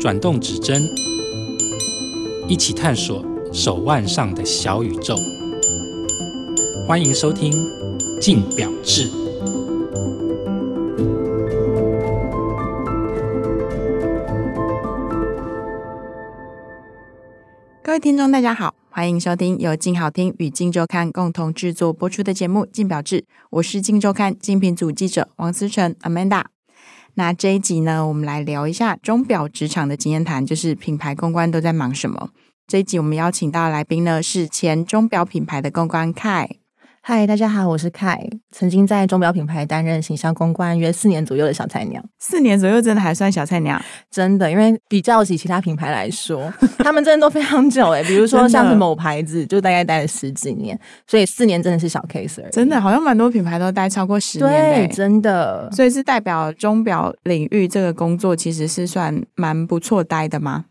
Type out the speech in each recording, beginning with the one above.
转动指针，一起探索手腕上的小宇宙。欢迎收听《镜表志》。各位听众，大家好，欢迎收听由静好听与镜周刊共同制作播出的节目《镜表志》，我是镜周刊精品组记者王思成 Amanda。那这一集呢，我们来聊一下钟表职场的经验谈，就是品牌公关都在忙什么。这一集我们邀请到的来宾呢，是前钟表品牌的公关凯。嗨，大家好，我是凯，曾经在钟表品牌担任形象公关约四年左右的小菜鸟。四年左右真的还算小菜鸟，真的，因为比较起其他品牌来说，他们真的都非常久诶。比如说 像是某牌子，就大概待了十几年，所以四年真的是小 case 而已。真的，好像蛮多品牌都待超过十年。对，真的，所以是代表钟表领域这个工作其实是算蛮不错待的吗？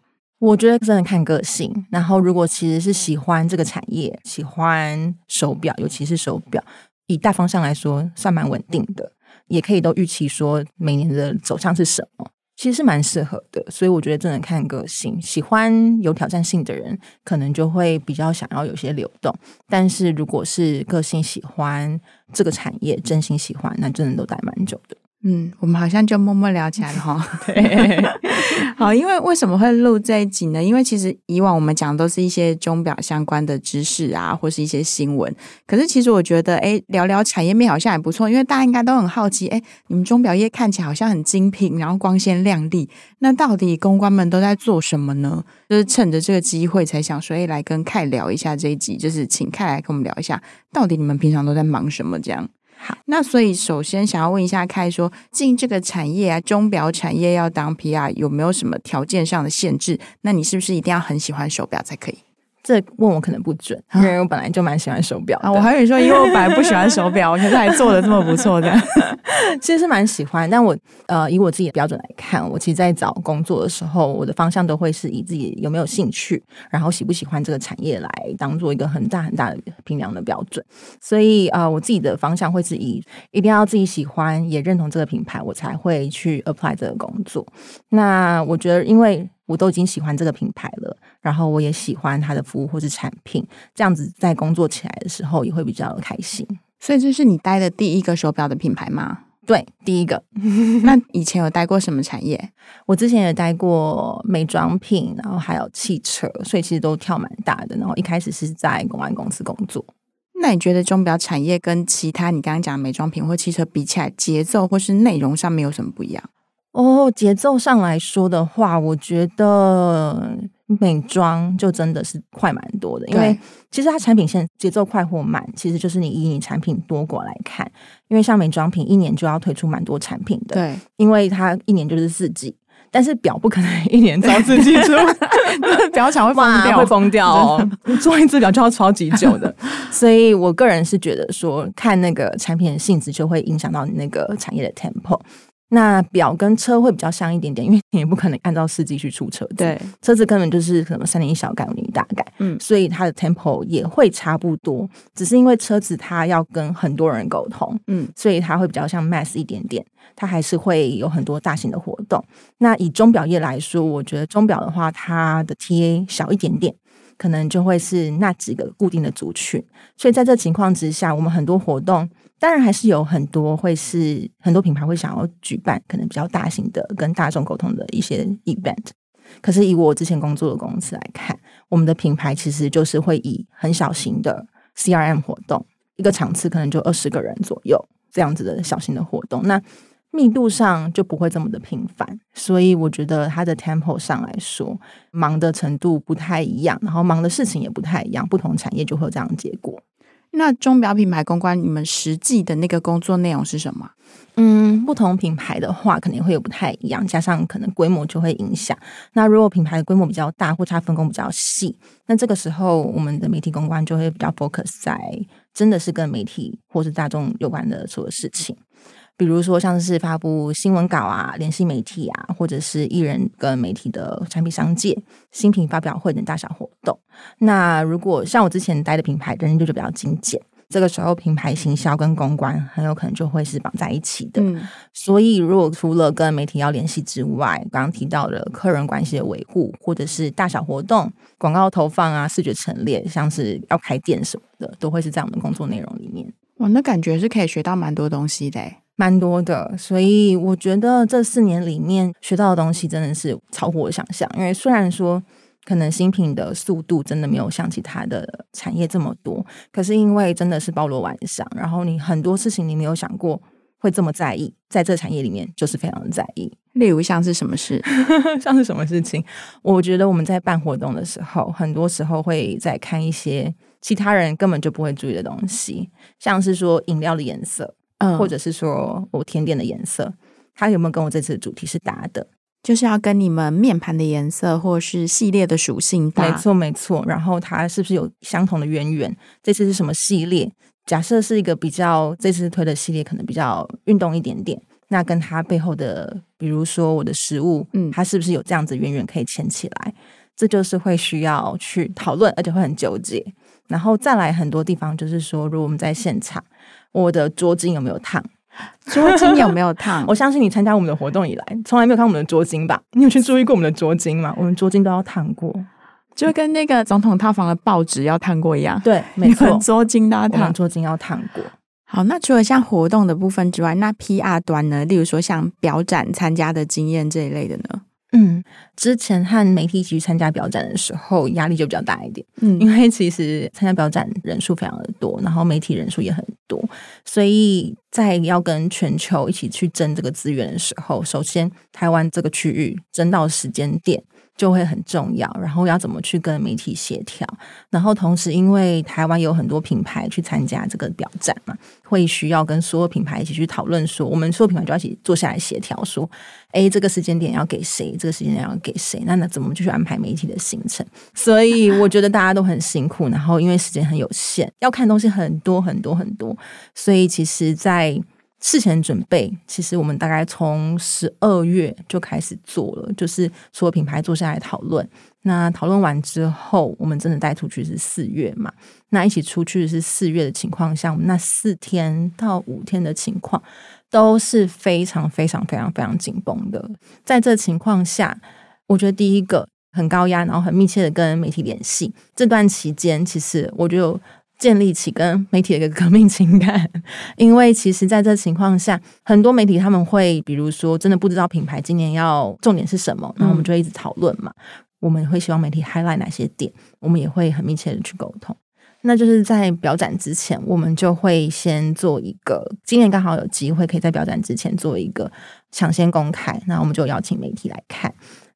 我觉得真的看个性，然后如果其实是喜欢这个产业，喜欢手表，尤其是手表，以大方向来说，算蛮稳定的，也可以都预期说每年的走向是什么，其实是蛮适合的。所以我觉得真的看个性，喜欢有挑战性的人，可能就会比较想要有些流动。但是如果是个性喜欢这个产业，真心喜欢，那真的都待蛮久的。嗯，我们好像就默默聊起来了哈。对，好，因为为什么会录这一集呢？因为其实以往我们讲的都是一些钟表相关的知识啊，或是一些新闻。可是其实我觉得，哎，聊聊产业面好像也不错，因为大家应该都很好奇，哎，你们钟表业看起来好像很精品，然后光鲜亮丽，那到底公关们都在做什么呢？就是趁着这个机会才想说，哎，来跟凯聊一下这一集，就是请凯来跟我们聊一下，到底你们平常都在忙什么这样。好，那所以首先想要问一下，凯说进这个产业啊，钟表产业要当 PR 有没有什么条件上的限制？那你是不是一定要很喜欢手表才可以？这问我可能不准，因为我本来就蛮喜欢手表啊。我还以为说，因为我本来不喜欢手表，可是还做的这么不错的，其实是蛮喜欢。但我呃，以我自己的标准来看，我其实在找工作的时候，我的方向都会是以自己有没有兴趣，然后喜不喜欢这个产业来当做一个很大很大的评量的标准。所以呃，我自己的方向会是以一定要自己喜欢，也认同这个品牌，我才会去 apply 这个工作。那我觉得，因为我都已经喜欢这个品牌了，然后我也喜欢它的服务或是产品，这样子在工作起来的时候也会比较开心。所以这是你待的第一个手表的品牌吗？对，第一个。那以前有待过什么产业？我之前也待过美妆品，然后还有汽车，所以其实都跳蛮大的。然后一开始是在公关公司工作。那你觉得钟表产业跟其他你刚刚讲的美妆品或汽车比起来，节奏或是内容上面有什么不一样？哦，节奏上来说的话，我觉得美妆就真的是快蛮多的，因为其实它产品线节奏快或慢，其实就是你以你产品多寡来看。因为像美妆品，一年就要推出蛮多产品的，对，因为它一年就是四季，但是表不可能一年造四季出，表厂会疯掉，会疯掉哦。做一只表就要超级久的，所以我个人是觉得说，看那个产品的性质就会影响到你那个产业的 tempo。那表跟车会比较像一点点，因为你也不可能按照四季去出车子。对，车子根本就是可能三年一小改，五年一大改。嗯，所以它的 tempo 也会差不多，只是因为车子它要跟很多人沟通，嗯，所以它会比较像 mass 一点点。它还是会有很多大型的活动。那以钟表业来说，我觉得钟表的话，它的 TA 小一点点，可能就会是那几个固定的族群。所以在这情况之下，我们很多活动。当然还是有很多会是很多品牌会想要举办可能比较大型的跟大众沟通的一些 event，可是以我之前工作的公司来看，我们的品牌其实就是会以很小型的 CRM 活动，一个场次可能就二十个人左右这样子的小型的活动，那密度上就不会这么的频繁，所以我觉得它的 tempo 上来说，忙的程度不太一样，然后忙的事情也不太一样，不同产业就会有这样的结果。那钟表品牌公关，你们实际的那个工作内容是什么？嗯，不同品牌的话，肯定会有不太一样，加上可能规模就会影响。那如果品牌的规模比较大，或它分工比较细，那这个时候我们的媒体公关就会比较 focus 在真的是跟媒体或是大众有关的所有事情。比如说，像是发布新闻稿啊、联系媒体啊，或者是艺人跟媒体的产品商界、新品发表会等大小活动。那如果像我之前待的品牌，人就就比较精简，这个时候品牌行销跟公关很有可能就会是绑在一起的。嗯，所以如果除了跟媒体要联系之外，刚刚提到的客人关系的维护，或者是大小活动、广告投放啊、视觉陈列，像是要开店什么的，都会是在我们的工作内容里面。哇，那感觉是可以学到蛮多东西的，蛮多的。所以我觉得这四年里面学到的东西真的是超乎我想象，因为虽然说。可能新品的速度真的没有像其他的产业这么多，可是因为真的是包罗万象，然后你很多事情你没有想过会这么在意，在这产业里面就是非常的在意。例如像是什么事，像是什么事情？我觉得我们在办活动的时候，很多时候会在看一些其他人根本就不会注意的东西，像是说饮料的颜色，嗯，或者是说我甜点的颜色，它有没有跟我这次的主题是搭的？就是要跟你们面盘的颜色或是系列的属性搭。没错没错。然后它是不是有相同的渊源？这次是什么系列？假设是一个比较这次推的系列，可能比较运动一点点，那跟它背后的，比如说我的食物，嗯，它是不是有这样子渊源可以牵起来？这就是会需要去讨论，而且会很纠结。然后再来很多地方，就是说，如果我们在现场，我的桌巾有没有烫？桌巾有没有烫？我相信你参加我们的活动以来，从来没有看我们的桌巾吧？你有去注意过我们的桌巾吗？我们桌巾都要烫过，就跟那个总统套房的报纸要烫过一样。对，没错，桌巾都要烫，桌巾要烫过。好，那除了像活动的部分之外，那 PR 端呢？例如说像表展参加的经验这一类的呢？嗯，之前和媒体一起去参加表展的时候，压力就比较大一点。嗯，因为其实参加表展人数非常的多，然后媒体人数也很多，所以在要跟全球一起去争这个资源的时候，首先台湾这个区域争到时间点。就会很重要，然后要怎么去跟媒体协调，然后同时因为台湾有很多品牌去参加这个表展嘛，会需要跟所有品牌一起去讨论说，我们所有品牌就要一起坐下来协调说，诶，这个时间点要给谁，这个时间点要给谁，那那怎么就去安排媒体的行程？所以我觉得大家都很辛苦，然后因为时间很有限，要看东西很多很多很多，所以其实，在事前准备，其实我们大概从十二月就开始做了，就是所有品牌坐下来讨论。那讨论完之后，我们真的带出去是四月嘛？那一起出去是四月的情况下，那四天到五天的情况都是非常非常非常非常紧绷的。在这情况下，我觉得第一个很高压，然后很密切的跟媒体联系。这段期间，其实我就。建立起跟媒体的一个革命情感，因为其实在这情况下，很多媒体他们会，比如说真的不知道品牌今年要重点是什么，然后我们就会一直讨论嘛。我们会希望媒体 highlight 哪些点，我们也会很密切的去沟通。那就是在表展之前，我们就会先做一个，今年刚好有机会可以在表展之前做一个抢先公开，那我们就邀请媒体来看。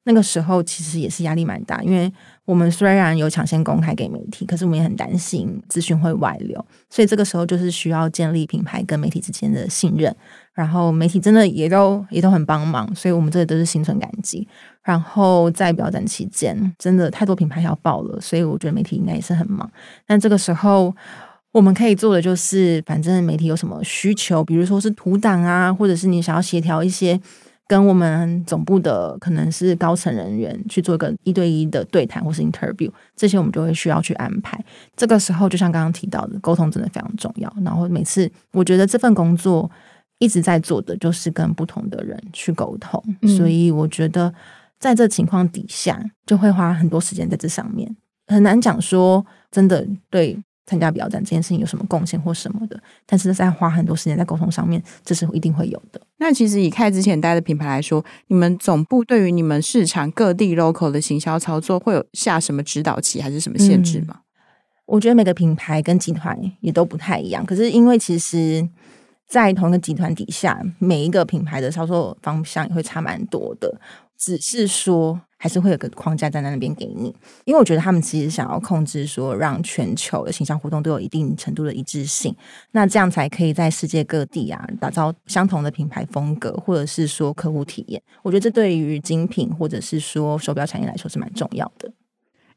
那个时候其实也是压力蛮大，因为我们虽然有抢先公开给媒体，可是我们也很担心资讯会外流，所以这个时候就是需要建立品牌跟媒体之间的信任。然后媒体真的也都也都很帮忙，所以我们这里都是心存感激。然后在表展期间，真的太多品牌要报了，所以我觉得媒体应该也是很忙。但这个时候我们可以做的就是，反正媒体有什么需求，比如说是图档啊，或者是你想要协调一些。跟我们总部的可能是高层人员去做一个一对一的对谈或是 interview，这些我们就会需要去安排。这个时候，就像刚刚提到的，沟通真的非常重要。然后每次，我觉得这份工作一直在做的就是跟不同的人去沟通，所以我觉得在这情况底下，就会花很多时间在这上面，很难讲说真的对。参加表展这件事情有什么贡献或什么的，但是在花很多时间在沟通上面，这是一定会有的。那其实以开之前待的品牌来说，你们总部对于你们市场各地 local 的行销操作会有下什么指导期，还是什么限制吗？嗯，我觉得每个品牌跟集团也都不太一样。可是因为其实，在同一个集团底下，每一个品牌的销售方向也会差蛮多的。只是说，还是会有个框架站在那边给你，因为我觉得他们其实想要控制说，让全球的形象活动都有一定程度的一致性，那这样才可以在世界各地啊打造相同的品牌风格，或者是说客户体验。我觉得这对于精品或者是说手表产业来说是蛮重要的，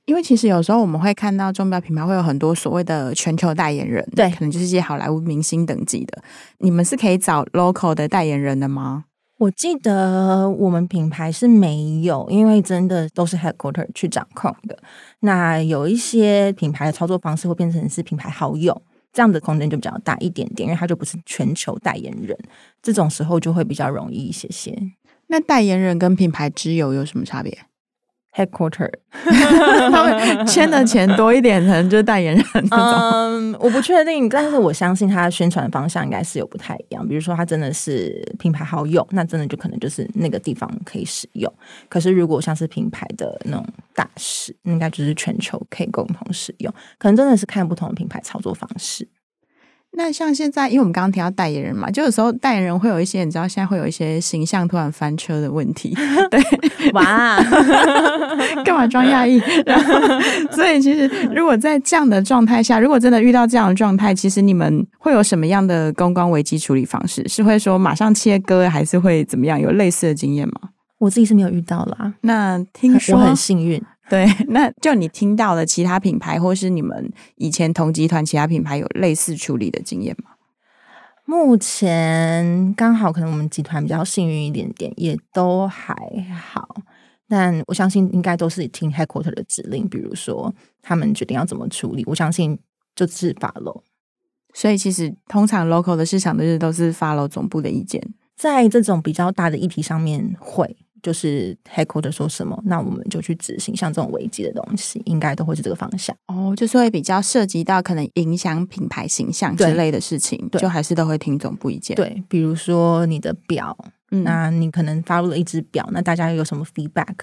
因为其实有时候我们会看到钟表品牌会有很多所谓的全球代言人，对，可能就是一些好莱坞明星等级的，你们是可以找 local 的代言人的吗？我记得我们品牌是没有，因为真的都是 headquarter 去掌控的。那有一些品牌的操作方式会变成是品牌好友，这样的空间就比较大一点点，因为他就不是全球代言人，这种时候就会比较容易一些些。那代言人跟品牌之友有什么差别？Headquarter，他们签的钱多一点，可能就是代言人那种。嗯，我不确定，但是我相信他的宣传方向应该是有不太一样。比如说，他真的是品牌好友，那真的就可能就是那个地方可以使用。可是，如果像是品牌的那种大使，应该就是全球可以共同使用。可能真的是看不同的品牌操作方式。那像现在，因为我们刚刚提到代言人嘛，就有时候代言人会有一些，你知道，现在会有一些形象突然翻车的问题。对，哇，干嘛装讶异？所以其实，如果在这样的状态下，如果真的遇到这样的状态，其实你们会有什么样的公关危机处理方式？是会说马上切割，还是会怎么样？有类似的经验吗？我自己是没有遇到啦。那听说我很幸运。对，那就你听到的其他品牌，或是你们以前同集团其他品牌有类似处理的经验吗？目前刚好可能我们集团比较幸运一点点，也都还好。但我相信应该都是听 headquarter 的指令，比如说他们决定要怎么处理，我相信就是 follow。所以其实通常 local 的市场的日都是 follow 总部的意见，在这种比较大的议题上面会。就是 headquarter 说什么，那我们就去执行。像这种危机的东西，应该都会是这个方向哦。就是会比较涉及到可能影响品牌形象之类的事情，就还是都会听总部意见。对，比如说你的表，嗯，那你可能发布了一只表，那大家有什么 feedback？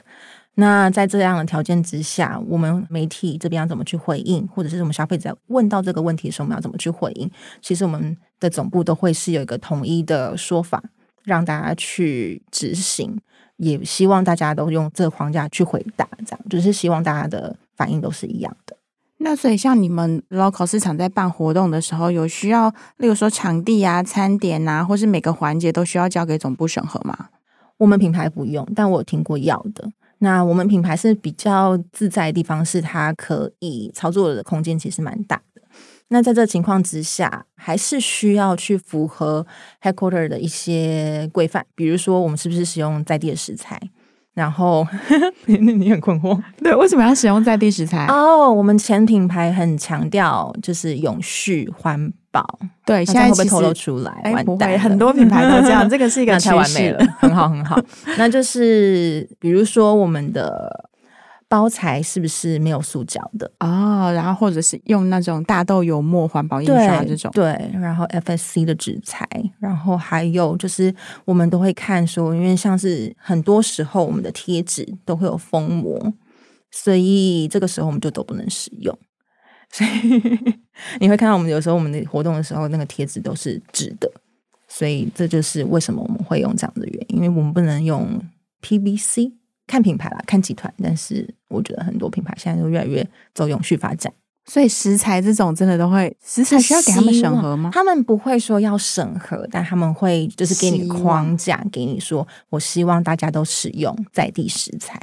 那在这样的条件之下，我们媒体这边要怎么去回应，或者是我们消费者问到这个问题的时候，我们要怎么去回应？其实我们的总部都会是有一个统一的说法，让大家去执行。也希望大家都用这个框架去回答，这样就是希望大家的反应都是一样的。那所以像你们 local 市场在办活动的时候，有需要，例如说场地啊、餐点啊，或是每个环节都需要交给总部审核吗？我们品牌不用，但我有听过要的。那我们品牌是比较自在的地方，是它可以操作的空间其实蛮大。那在这情况之下，还是需要去符合 headquarter 的一些规范，比如说我们是不是使用在地的食材？然后 你你很困惑，对，为什么要使用在地食材？哦，oh, 我们前品牌很强调就是永续环保，对，现在会不会透露出来？哎，不会，很多品牌都这样，这个是一个 太完美了，很好很好。那就是比如说我们的。包材是不是没有塑胶的哦？然后或者是用那种大豆油墨环保印刷这种，对，然后 FSC 的纸材，然后还有就是我们都会看说，因为像是很多时候我们的贴纸都会有封膜，所以这个时候我们就都不能使用。所以 你会看到我们有时候我们的活动的时候，那个贴纸都是纸的，所以这就是为什么我们会用这样的原因，因为我们不能用 PVC。看品牌啦，看集团，但是我觉得很多品牌现在都越来越走永续发展，所以食材这种真的都会，食材需要给他们审核吗？他们不会说要审核，但他们会就是给你框架，给你说，我希望大家都使用在地食材。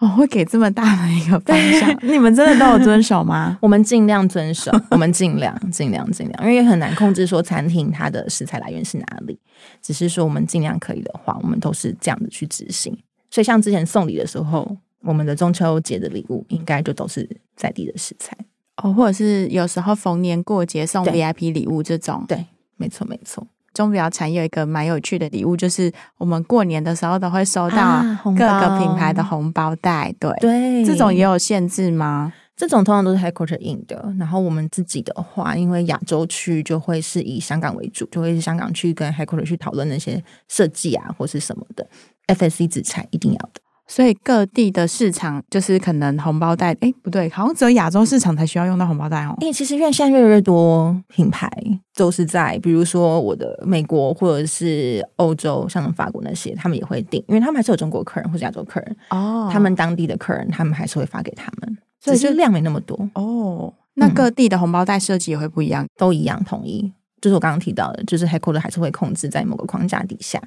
我、哦、会给这么大的一个方向，你们真的都有遵守吗？我们尽量遵守，我们尽量尽量尽量，因为也很难控制说餐厅它的食材来源是哪里，只是说我们尽量可以的话，我们都是这样子去执行。所以，像之前送礼的时候，我们的中秋节的礼物应该就都是在地的食材哦，或者是有时候逢年过节送 VIP 礼物这种。对，没错，没错。钟表产业有一个蛮有趣的礼物，就是我们过年的时候都会收到各个品牌的红包袋。对对，这种也有限制吗？这种通常都是 headquarter in 的。然后我们自己的话，因为亚洲区就会是以香港为主，就会是香港去跟 headquarter 去讨论那些设计啊，或是什么的。FSC 纸材一定要的，所以各地的市场就是可能红包袋，哎，不对，好像只有亚洲市场才需要用到红包袋哦。因为其实因为现在越来越多品牌都是在，比如说我的美国或者是欧洲，像法国那些，他们也会订，因为他们还是有中国客人或者亚洲客人哦，他们当地的客人，他们还是会发给他们，所以就量没那么多哦。那各地的红包袋设计也会不一样，都一样统一，就是我刚刚提到的，就是 headquarter 还是会控制在某个框架底下，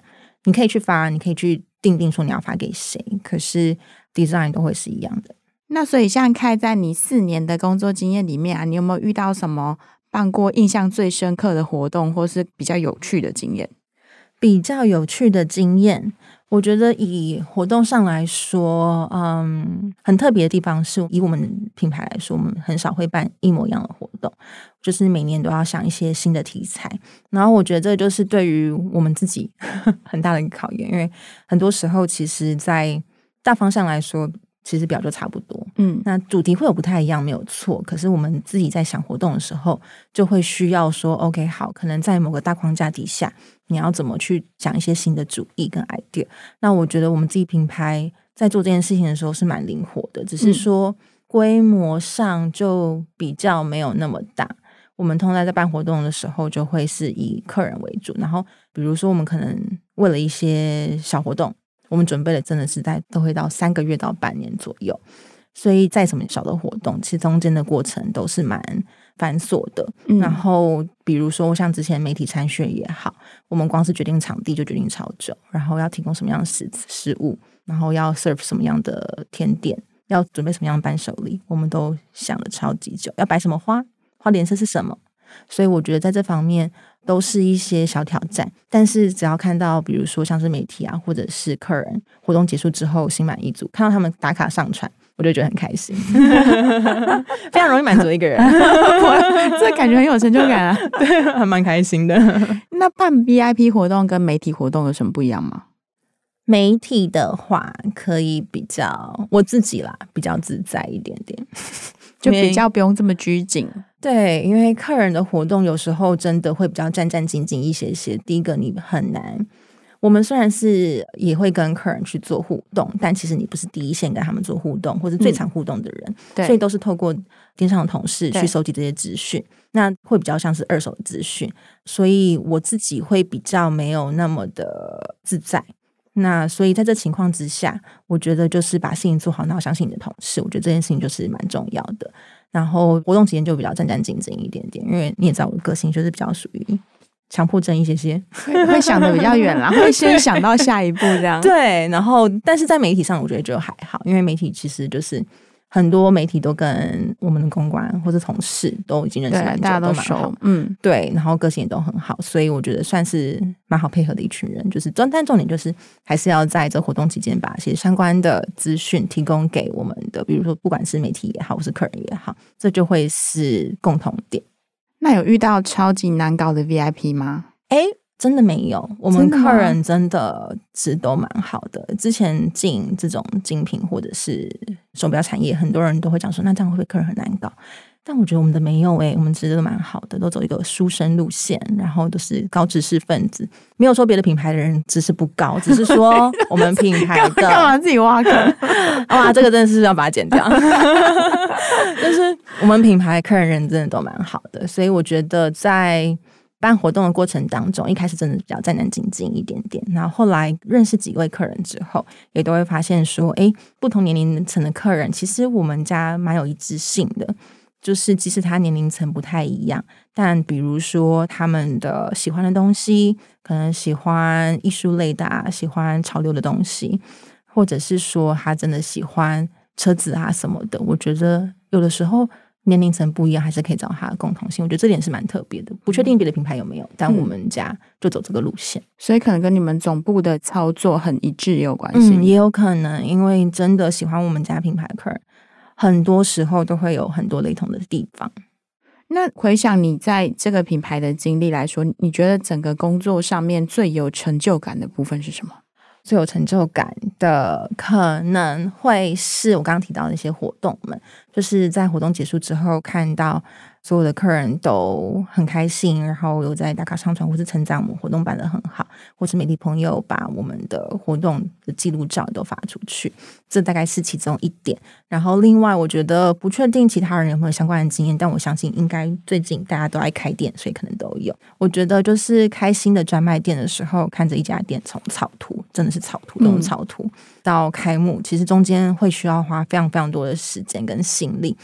你可以去发，你可以去。定定说你要发给谁，可是 design 都会是一样的。那所以像开在你四年的工作经验里面啊，你有没有遇到什么办过印象最深刻的活动，或是比较有趣的经验？比较有趣的经验。我觉得以活动上来说，嗯，很特别的地方是，以我们品牌来说，我们很少会办一模一样的活动，就是每年都要想一些新的题材。然后我觉得这就是对于我们自己 很大的一个考验，因为很多时候，其实，在大方向来说。其实表就差不多，嗯，那主题会有不太一样，没有错。可是我们自己在想活动的时候，就会需要说，OK，好，可能在某个大框架底下，你要怎么去讲一些新的主意跟 idea。那我觉得我们自己品牌在做这件事情的时候是蛮灵活的，只是说规模上就比较没有那么大。我们通常在办活动的时候，就会是以客人为主，然后比如说我们可能为了一些小活动。我们准备的真的是在都会到三个月到半年左右，所以在什么小的活动，其实中间的过程都是蛮繁琐的。嗯、然后比如说像之前媒体参选也好，我们光是决定场地就决定超久，然后要提供什么样的食食物，然后要 serve 什么样的甜点，要准备什么样的伴手礼，我们都想了超级久。要摆什么花，花的颜色是什么？所以我觉得在这方面。都是一些小挑战，但是只要看到，比如说像是媒体啊，或者是客人，活动结束之后心满意足，看到他们打卡上传，我就觉得很开心，非常容易满足一个人，这感觉很有成就感啊，对，还蛮开心的。那办 VIP 活动跟媒体活动有什么不一样吗？媒体的话，可以比较我自己啦，比较自在一点点，就比较不用这么拘谨。对，因为客人的活动有时候真的会比较战战兢兢一些些。第一个，你很难。我们虽然是也会跟客人去做互动，但其实你不是第一线跟他们做互动，或是最常互动的人，嗯、所以都是透过电商的同事去收集这些资讯。那会比较像是二手资讯，所以我自己会比较没有那么的自在。那所以在这情况之下，我觉得就是把事情做好，然后相信你的同事，我觉得这件事情就是蛮重要的。然后活动期间就比较战战兢兢一点点，因为你也知道我的个性就是比较属于强迫症一些些，会想的比较远啦，会先想到下一步这样。对，然后但是在媒体上，我觉得就还好，因为媒体其实就是。很多媒体都跟我们的公关或者同事都已经认识很久，大家都蛮好，嗯，对，然后个性也都很好，所以我觉得算是蛮好配合的一群人。就是重但重点就是还是要在这活动期间把一些相关的资讯提供给我们的，比如说不管是媒体也好，或是客人也好，这就会是共同点。那有遇到超级难搞的 VIP 吗？哎。真的没有，我们客人真的是都蛮好的。的之前进这种精品或者是手表产业，很多人都会讲说，那这样会不会客人很难搞？但我觉得我们的没有诶、欸，我们其实都蛮好的，都走一个书生路线，然后都是高知识分子。没有说别的品牌的人知识不高，只是说 我们品牌的干嘛自己挖坑？哇，这个真的是要把它剪掉。就是我们品牌客人人真的都蛮好的，所以我觉得在。办活动的过程当中，一开始真的比较战战兢兢一点点，然后后来认识几位客人之后，也都会发现说，哎，不同年龄层的客人，其实我们家蛮有一致性的，就是即使他年龄层不太一样，但比如说他们的喜欢的东西，可能喜欢艺术类的啊，喜欢潮流的东西，或者是说他真的喜欢车子啊什么的，我觉得有的时候。年龄层不一样，还是可以找他的共同性。我觉得这点是蛮特别的。不确定别的品牌有没有，但我们家就走这个路线，所以可能跟你们总部的操作很一致也有关系。嗯，也有可能，因为真的喜欢我们家品牌的客人，很多时候都会有很多雷同的地方。那回想你在这个品牌的经历来说，你觉得整个工作上面最有成就感的部分是什么？最有成就感的可能会是我刚刚提到的一些活动们，就是在活动结束之后看到。所有的客人都很开心，然后有在打卡上传，或是成长我们活动办的很好，或是媒体朋友把我们的活动的记录照都发出去，这大概是其中一点。然后另外，我觉得不确定其他人有没有相关的经验，但我相信应该最近大家都爱开店，所以可能都有。我觉得就是开新的专卖店的时候，看着一家店从草图，真的是草图，都是草图，嗯、到开幕，其实中间会需要花非常非常多的时间跟心力。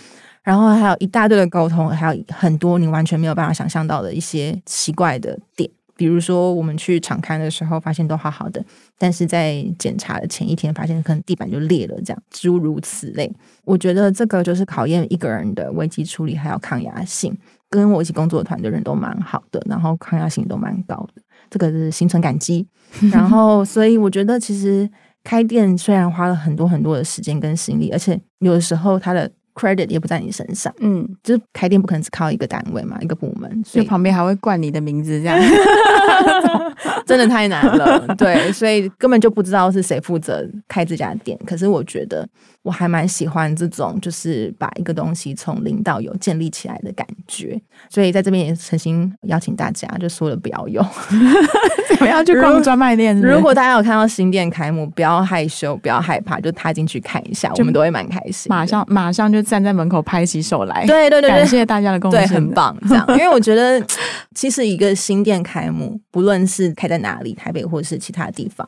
然后还有一大堆的沟通，还有很多你完全没有办法想象到的一些奇怪的点，比如说我们去场勘的时候，发现都好好的，但是在检查的前一天，发现可能地板就裂了，这样诸如此类。我觉得这个就是考验一个人的危机处理还有抗压性。跟我一起工作的团队人都蛮好的，然后抗压性都蛮高的，这个是心存感激。然后，所以我觉得其实开店虽然花了很多很多的时间跟心力，而且有的时候它的。Credit 也不在你身上，嗯，就是开店不可能只靠一个单位嘛，一个部门，所以旁边还会冠你的名字，这样。真的太难了，对，所以根本就不知道是谁负责开这家店。可是我觉得我还蛮喜欢这种，就是把一个东西从零到有建立起来的感觉。所以在这边也诚心邀请大家，就说了不要有，不要去逛专卖店是是？如果大家有看到新店开幕，不要害羞，不要害怕，就踏进去看一下，我们都会蛮开心。马上马上就。站在门口拍起手来，对对对，感谢大家的贡献，很棒。这样，因为我觉得，其实一个新店开幕，不论是开在哪里，台北或者是其他地方，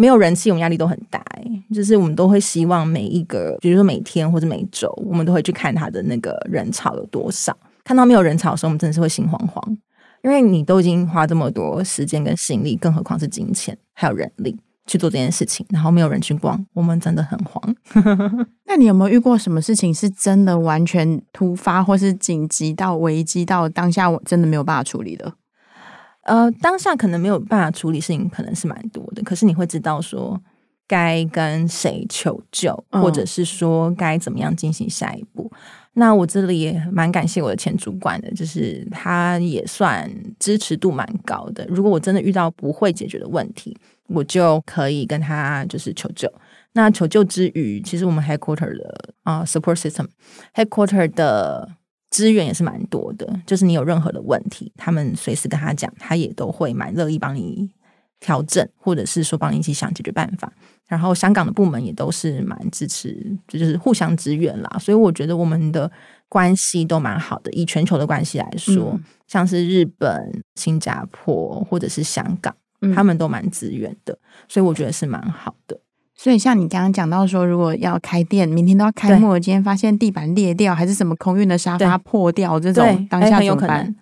没有人气，我们压力都很大。哎，就是我们都会希望每一个，比如说每天或者每周，我们都会去看他的那个人潮有多少。看到没有人潮的时候，我们真的是会心慌慌，因为你都已经花这么多时间跟心力，更何况是金钱还有人力。去做这件事情，然后没有人去逛，我们真的很慌。那你有没有遇过什么事情是真的完全突发，或是紧急到危机到当下我真的没有办法处理的？呃，当下可能没有办法处理事情，可能是蛮多的。可是你会知道说该跟谁求救，或者是说该怎么样进行下一步。嗯。那我这里也蛮感谢我的前主管的，就是他也算支持度蛮高的。如果我真的遇到不会解决的问题，我就可以跟他就是求救。那求救之余，其实我们 headquarter 的啊、uh, support system headquarter 的资源也是蛮多的。就是你有任何的问题，他们随时跟他讲，他也都会蛮乐意帮你调整，或者是说帮你一起想解决办法。然后香港的部门也都是蛮支持，就是互相支援啦。所以我觉得我们的关系都蛮好的。以全球的关系来说，嗯、像是日本、新加坡或者是香港。他们都蛮支援的，所以我觉得是蛮好的。所以像你刚刚讲到说，如果要开店，明天都要开幕，今天发现地板裂掉，还是什么空运的沙发破掉，这种当下怎么办？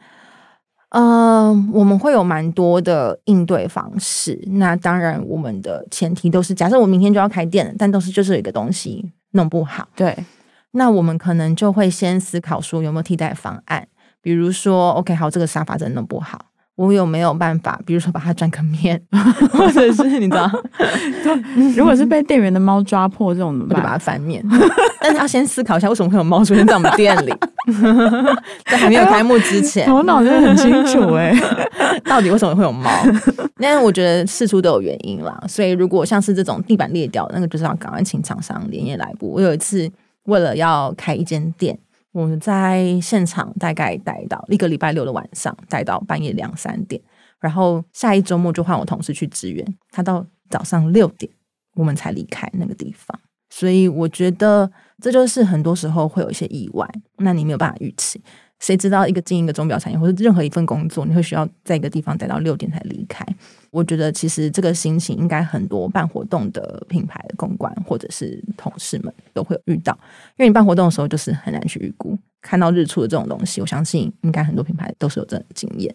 嗯、呃，我们会有蛮多的应对方式。那当然，我们的前提都是假设我明天就要开店了，但都是就是有一个东西弄不好。对，那我们可能就会先思考说有没有替代方案，比如说，OK，好，这个沙发真的弄不好。我有没有办法，比如说把它转个面，或者是你知道，如果是被店员的猫抓破这种，怎么办？就把它翻面。但是要先思考一下，为什么会有猫出现在我们店里？在还没有开幕之前，头脑真的很清楚哎，到底为什么会有猫？但是我觉得事出都有原因啦。所以如果像是这种地板裂掉，那个就是要赶快请厂商连夜来补。我有一次为了要开一间店。我们在现场大概待到一个礼拜六的晚上，待到半夜两三点，然后下一周末就换我同事去支援，他到早上六点，我们才离开那个地方。所以我觉得这就是很多时候会有一些意外，那你没有办法预期。谁知道一个经营一个钟表产业或者任何一份工作，你会需要在一个地方待到六点才离开？我觉得其实这个心情应该很多办活动的品牌公关或者是同事们都会有遇到，因为你办活动的时候就是很难去预估看到日出的这种东西。我相信应该很多品牌都是有这种经验。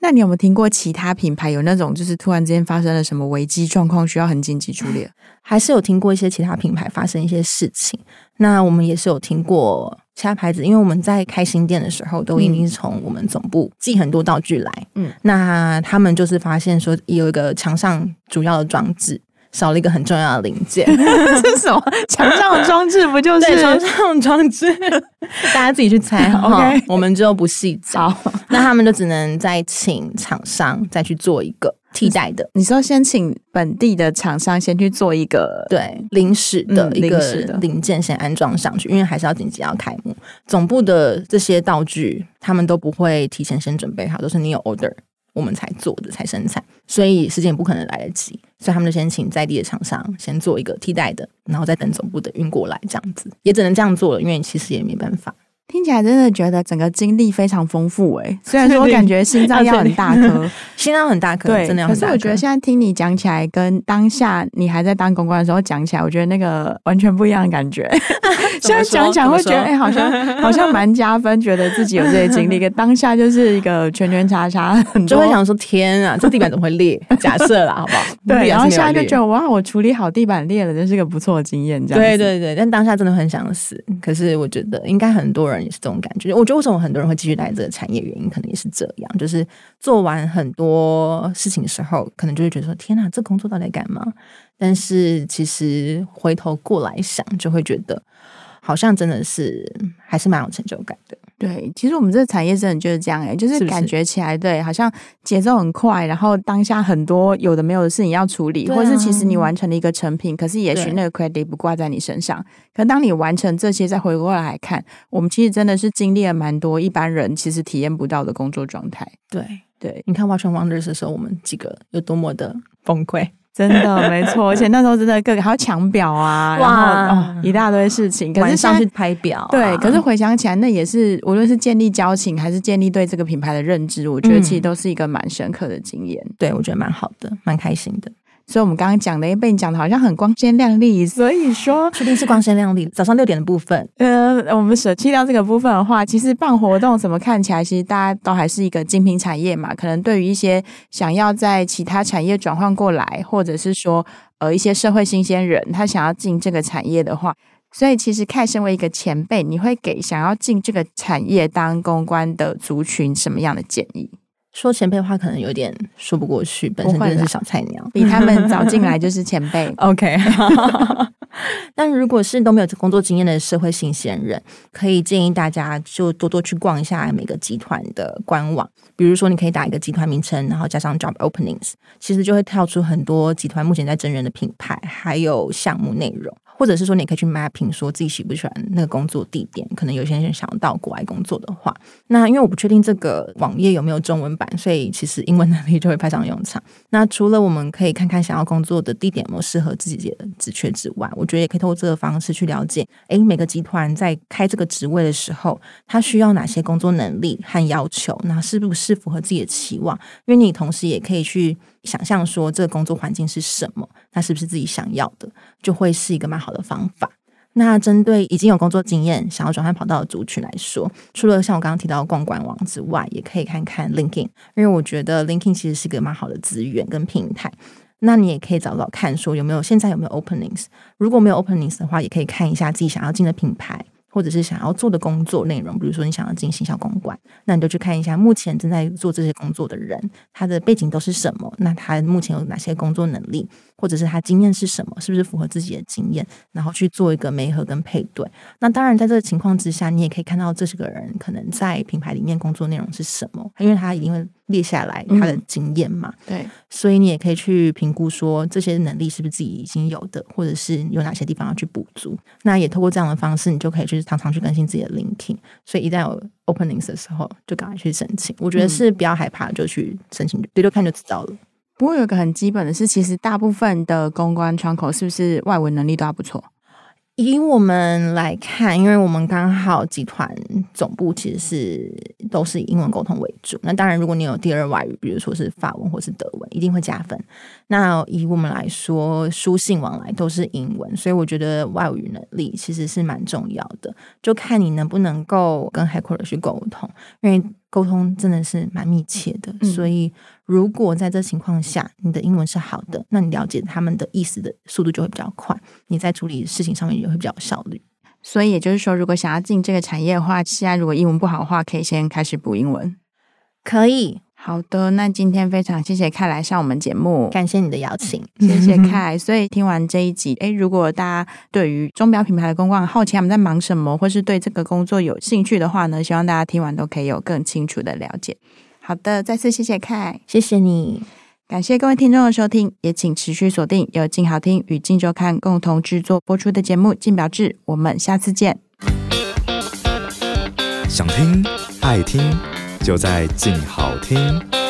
那你有没有听过其他品牌有那种就是突然之间发生了什么危机状况需要很紧急处理？还是有听过一些其他品牌发生一些事情？那我们也是有听过。其他牌子，因为我们在开新店的时候，都一定是从我们总部寄很多道具来。嗯，那他们就是发现说，有一个墙上主要的装置少了一个很重要的零件。这是什么？墙上的装置不就是？对，墙上的装置，大家自己去猜。OK，我们就不细讲。那他们就只能再请厂商再去做一个。替代的，你说先请本地的厂商先去做一个对临时的一个零件先安装上去，嗯、因为还是要紧急要开幕，总部的这些道具他们都不会提前先准备好，都是你有 order 我们才做的才生产，所以时间也不可能来得及，所以他们就先请在地的厂商先做一个替代的，然后再等总部的运过来，这样子。也只能这样做了，因为其实也没办法。听起来真的觉得整个经历非常丰富哎，虽然说我感觉心脏要很大颗，心脏很大颗，对，真的要很大。可是我觉得现在听你讲起来，跟当下你还在当公关的时候讲起来，我觉得那个完全不一样的感觉。现在讲讲会觉得，哎、欸，好像 好像蛮加分，觉得自己有这些经历。跟当下就是一个圈圈叉叉，就会想说：天啊，这地板怎么会裂？假设啦，好不好？对，然后现在就觉得哇，我处理好地板裂了，真是个不错的经验。这样，对对对，但当下真的很想死。可是我觉得应该很多人。也是这种感觉。我觉得为什么很多人会继续来这个产业，原因可能也是这样，就是做完很多事情的时候，可能就会觉得说：“天哪，这工作到底干嘛？”但是其实回头过来想，就会觉得好像真的是还是蛮有成就感的。对，其实我们这个产业真的就是这样哎、欸，就是感觉起来对，好像节奏很快，然后当下很多有的没有的事情要处理，啊、或是其实你完成了一个成品，可是也许那个 credit 不挂在你身上。可当你完成这些，再回过来看，我们其实真的是经历了蛮多一般人其实体验不到的工作状态。对对，你看《Watch and Wonders》的时候，我们几个有多么的崩溃。真的没错，而且那时候真的各个还要抢表啊，哇然后哦一大堆事情，可是上去拍表、啊，对，可是回想起来，那也是无论是建立交情，还是建立对这个品牌的认知，我觉得其实都是一个蛮深刻的经验。嗯、对，我觉得蛮好的，蛮开心的。所以，我们刚刚讲的，被你讲的好像很光鲜亮丽。所以说，确定是光鲜亮丽。早上六点的部分，呃，我们舍弃掉这个部分的话，其实办活动怎么看起来，其实大家都还是一个精品产业嘛。可能对于一些想要在其他产业转换过来，或者是说，呃，一些社会新鲜人，他想要进这个产业的话，所以其实看身为一个前辈，你会给想要进这个产业当公关的族群什么样的建议？说前辈的话可能有点说不过去，本身就是小菜鸟，比他们早进来 就是前辈。OK，但如果是都没有工作经验的社会新鲜人，可以建议大家就多多去逛一下每个集团的官网。比如说，你可以打一个集团名称，然后加上 Job Openings，其实就会跳出很多集团目前在征人的品牌，还有项目内容。或者是说，你可以去 mapping，说自己喜不喜欢那个工作地点。可能有些人想到国外工作的话，那因为我不确定这个网页有没有中文版，所以其实英文能力就会派上用场。那除了我们可以看看想要工作的地点有没有适合自己的职缺之外，我觉得也可以透过这个方式去了解，诶，每个集团在开这个职位的时候，他需要哪些工作能力和要求，那是不是符合自己的期望？因为你同时也可以去。想象说这个工作环境是什么，那是不是自己想要的，就会是一个蛮好的方法。那针对已经有工作经验、想要转换跑道的族群来说，除了像我刚刚提到的逛官网之外，也可以看看 LinkedIn，因为我觉得 LinkedIn 其实是一个蛮好的资源跟平台。那你也可以找找看，说有没有现在有没有 openings，如果没有 openings 的话，也可以看一下自己想要进的品牌。或者是想要做的工作内容，比如说你想要进行行销公关，那你就去看一下目前正在做这些工作的人，他的背景都是什么？那他目前有哪些工作能力，或者是他经验是什么？是不是符合自己的经验？然后去做一个媒合跟配对。那当然，在这个情况之下，你也可以看到这是个人可能在品牌里面工作内容是什么，因为他一定会。列下来他的经验嘛，嗯、对，所以你也可以去评估说这些能力是不是自己已经有的，或者是有哪些地方要去补足。那也透过这样的方式，你就可以去常常去更新自己的 LinkedIn。所以一旦有 openings 的时候，就赶快去申请。我觉得是不要害怕，就去申请，对，就看就知道了。不过有一个很基本的是，其实大部分的公关窗口是不是外文能力都还不错？以我们来看，因为我们刚好集团总部其实是都是以英文沟通为主。那当然，如果你有第二外语，比如说是法文或是德文，一定会加分。那以我们来说，书信往来都是英文，所以我觉得外语能力其实是蛮重要的。就看你能不能够跟 headquarter 去沟通，因为。沟通真的是蛮密切的，嗯、所以如果在这情况下，你的英文是好的，那你了解他们的意思的速度就会比较快，你在处理事情上面也会比较有效率。所以也就是说，如果想要进这个产业的话，现在如果英文不好的话，可以先开始补英文，可以。好的，那今天非常谢谢凯来上我们节目，感谢你的邀请，谢谢凯。所以听完这一集，诶，如果大家对于钟表品牌的公关好奇他们在忙什么，或是对这个工作有兴趣的话呢，希望大家听完都可以有更清楚的了解。好的，再次谢谢凯，谢谢你，感谢各位听众的收听，也请持续锁定由静好听与静周刊共同制作播出的节目《静表志》，我们下次见。想听爱听。就在静好听。